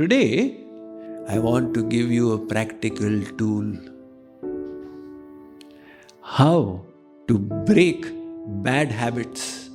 today, I want to give you a practical tool. How to break bad habits,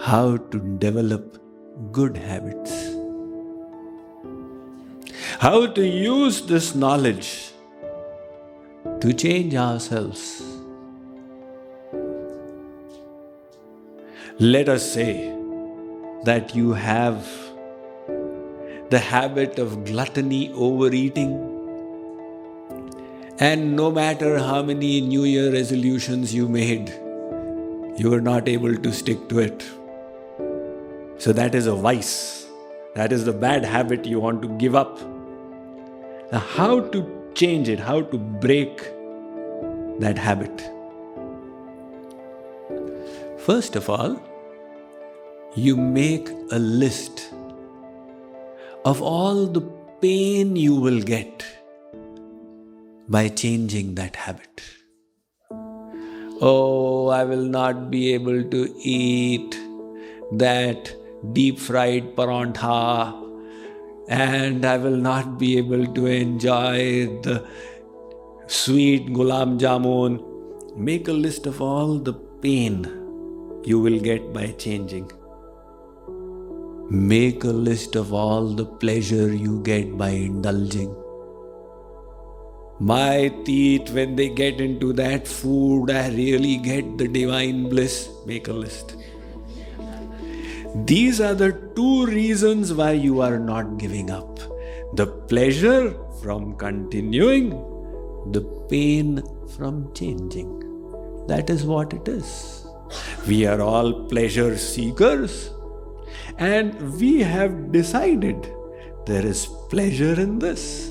how to develop good habits, how to use this knowledge to change ourselves. Let us say that you have the habit of gluttony, overeating, and no matter how many New Year resolutions you made, you were not able to stick to it. So that is a vice. That is the bad habit you want to give up. Now, how to change it, how to break that habit? First of all, you make a list of all the pain you will get by changing that habit. Oh, I will not be able to eat that deep fried parantha, and I will not be able to enjoy the sweet gulab jamun. Make a list of all the pain you will get by changing. Make a list of all the pleasure you get by indulging. My teeth, when they get into that food, I really get the divine bliss. Make a list. These are the two reasons why you are not giving up the pleasure from continuing, the pain from changing. That is what it is. We are all pleasure seekers, and we have decided there is pleasure in this,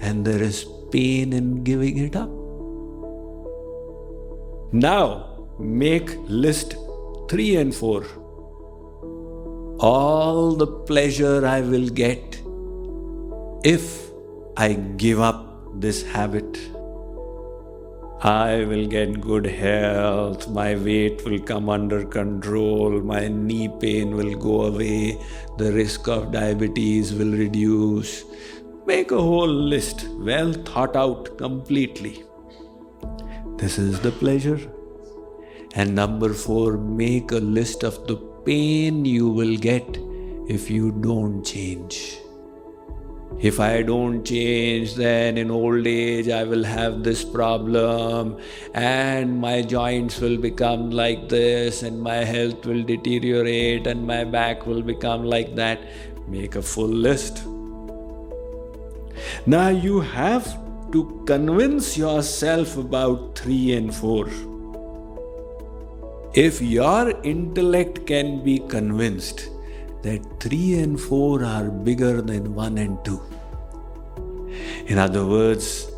and there is pain in giving it up. Now, make list 3 and 4. All the pleasure I will get if I give up this habit. I will get good health, my weight will come under control, my knee pain will go away, the risk of diabetes will reduce. Make a whole list, well thought out completely. This is the pleasure. And number four, make a list of the pain you will get if you don't change. If I don't change, then in old age I will have this problem, and my joints will become like this, and my health will deteriorate, and my back will become like that. Make a full list. Now you have to convince yourself about 3 and 4. If your intellect can be convinced that 3 and 4 are bigger than 1 and 2. In other words,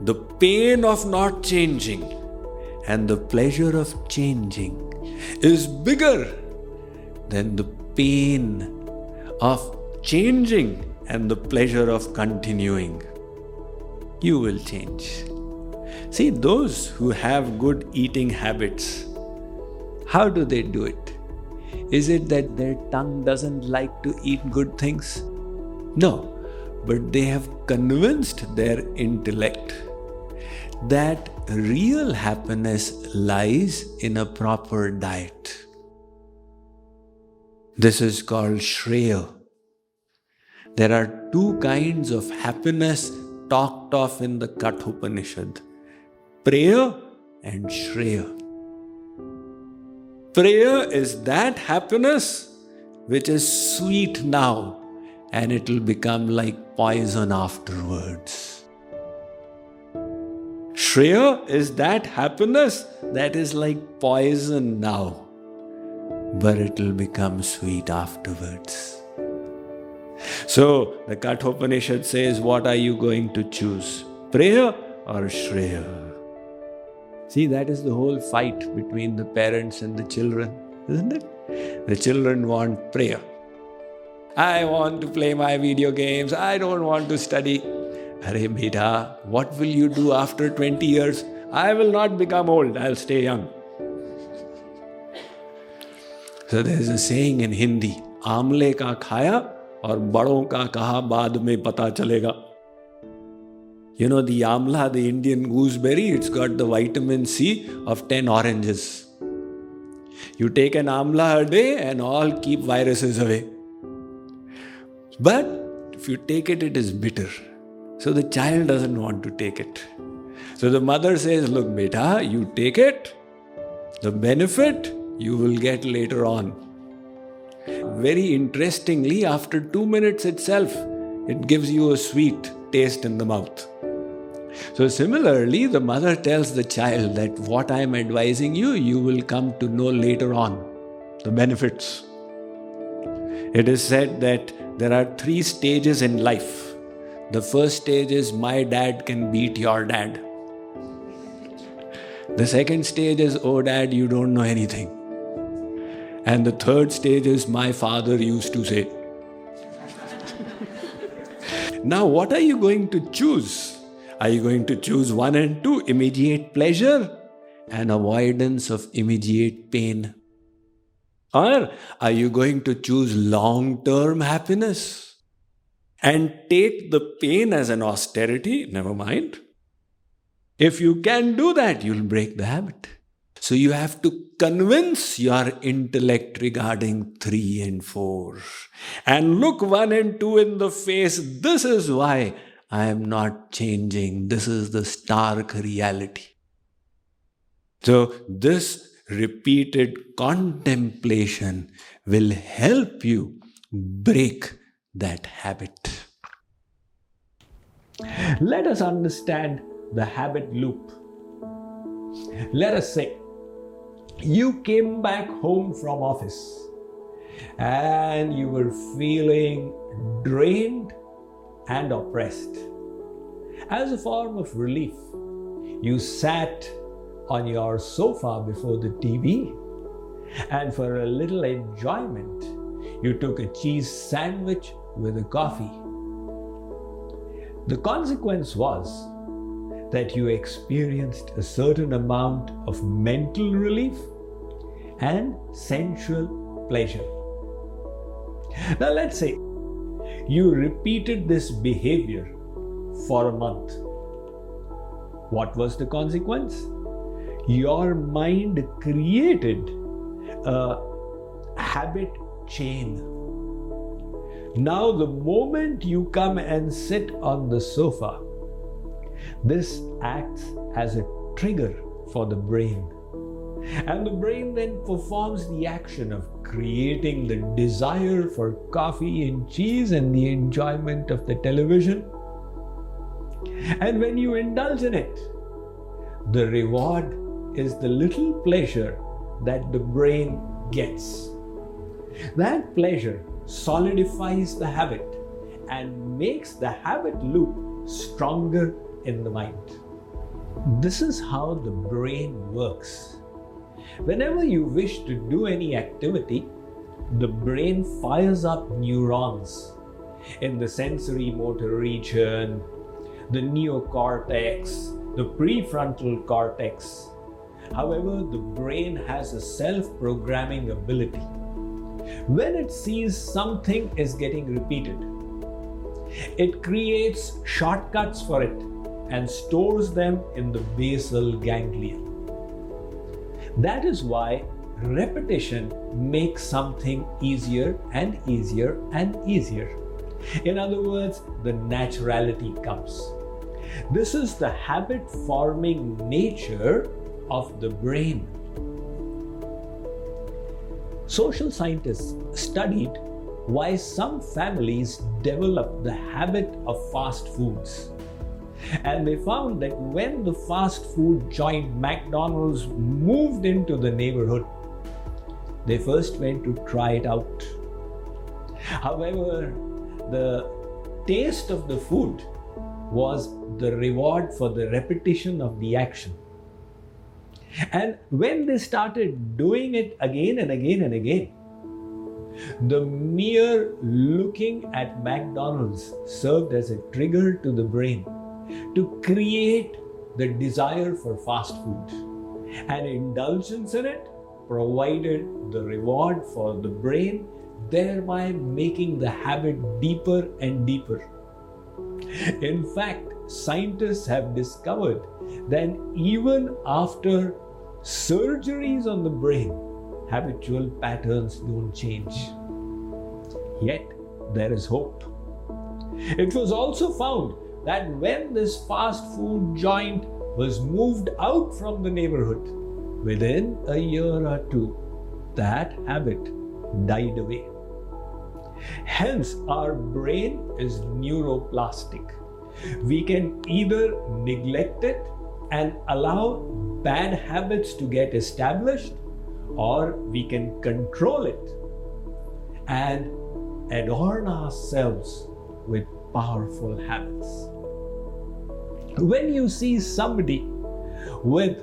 the pain of not changing and the pleasure of changing is bigger than the pain of changing and the pleasure of continuing. You will change. See, those who have good eating habits, how do they do it? Is it that their tongue doesn't like to eat good things? No, but they have convinced their intellect that real happiness lies in a proper diet. This is called Shreya. There are two kinds of happiness talked of in the Kathopanishad Preya and Shreya. Preya is that happiness which is sweet now and it will become like poison afterwards. Shreya is that happiness that is like poison now, but it will become sweet afterwards. So the Kathopanishad says, What are you going to choose? Preya or Shreya? See, that is the whole fight between the parents and the children, isn't it? The children want Preya. I want to play my video games. I don't want to study. Arey beta, what will you do after 20 years? I will not become old, I'll stay young. So there's a saying in Hindi, आमले का खाया और बड़ों का कहा बाद में पता चलेगा you know, the amla, the Indian gooseberry, it's got the vitamin C of 10 oranges. You take an amla a day and all keep viruses away. But if you take it, it is bitter. So the child doesn't want to take it. So the mother says, Look, beta, you take it. The benefit you will get later on. Very interestingly, after two minutes itself, it gives you a sweet taste in the mouth. So, similarly, the mother tells the child that what I am advising you, you will come to know later on the benefits. It is said that there are three stages in life. The first stage is my dad can beat your dad. The second stage is, oh, dad, you don't know anything. And the third stage is, my father used to say. now, what are you going to choose? Are you going to choose one and two, immediate pleasure and avoidance of immediate pain? Or are you going to choose long term happiness and take the pain as an austerity? Never mind. If you can do that, you'll break the habit. So you have to convince your intellect regarding 3 and 4 and look 1 and 2 in the face. This is why I am not changing. This is the stark reality. So, this repeated contemplation will help you break that habit. Let us understand the habit loop. Let us say you came back home from office and you were feeling drained and oppressed. As a form of relief, you sat on your sofa before the TV, and for a little enjoyment, you took a cheese sandwich with a coffee. The consequence was that you experienced a certain amount of mental relief and sensual pleasure. Now, let's say you repeated this behavior for a month. What was the consequence? Your mind created a habit chain. Now, the moment you come and sit on the sofa, this acts as a trigger for the brain. And the brain then performs the action of creating the desire for coffee and cheese and the enjoyment of the television. And when you indulge in it, the reward is the little pleasure that the brain gets. That pleasure solidifies the habit and makes the habit loop stronger in the mind. This is how the brain works. Whenever you wish to do any activity, the brain fires up neurons in the sensory motor region, the neocortex, the prefrontal cortex. However, the brain has a self programming ability. When it sees something is getting repeated, it creates shortcuts for it and stores them in the basal ganglia. That is why repetition makes something easier and easier and easier. In other words, the naturality comes. This is the habit forming nature of the brain. Social scientists studied why some families develop the habit of fast foods. And they found that when the fast food joint McDonald's moved into the neighborhood, they first went to try it out. However, the taste of the food was the reward for the repetition of the action. And when they started doing it again and again and again, the mere looking at McDonald's served as a trigger to the brain to create the desire for fast food. And indulgence in it provided the reward for the brain thereby making the habit deeper and deeper. In fact, scientists have discovered that even after surgeries on the brain, habitual patterns don't change. Yet, there is hope. It was also found that when this fast food joint was moved out from the neighborhood, within a year or two, that habit died away. Hence, our brain is neuroplastic. We can either neglect it and allow bad habits to get established, or we can control it and adorn ourselves with powerful habits. When you see somebody with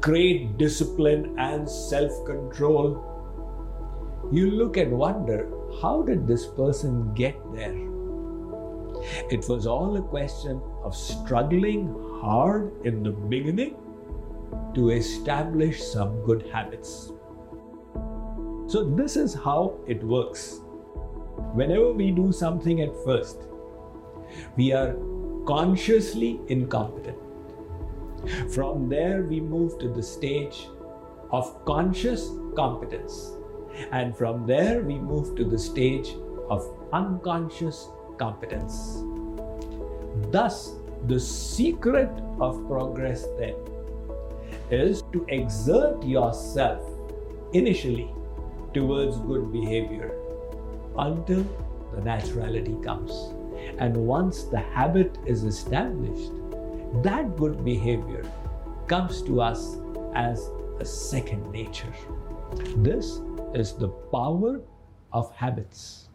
great discipline and self control, you look and wonder how did this person get there? It was all a question of struggling hard in the beginning to establish some good habits. So, this is how it works. Whenever we do something at first, we are consciously incompetent. From there, we move to the stage of conscious competence. And from there, we move to the stage of unconscious competence. Thus, the secret of progress then is to exert yourself initially towards good behavior until the naturality comes. And once the habit is established, that good behavior comes to us as a second nature. This is the power of habits.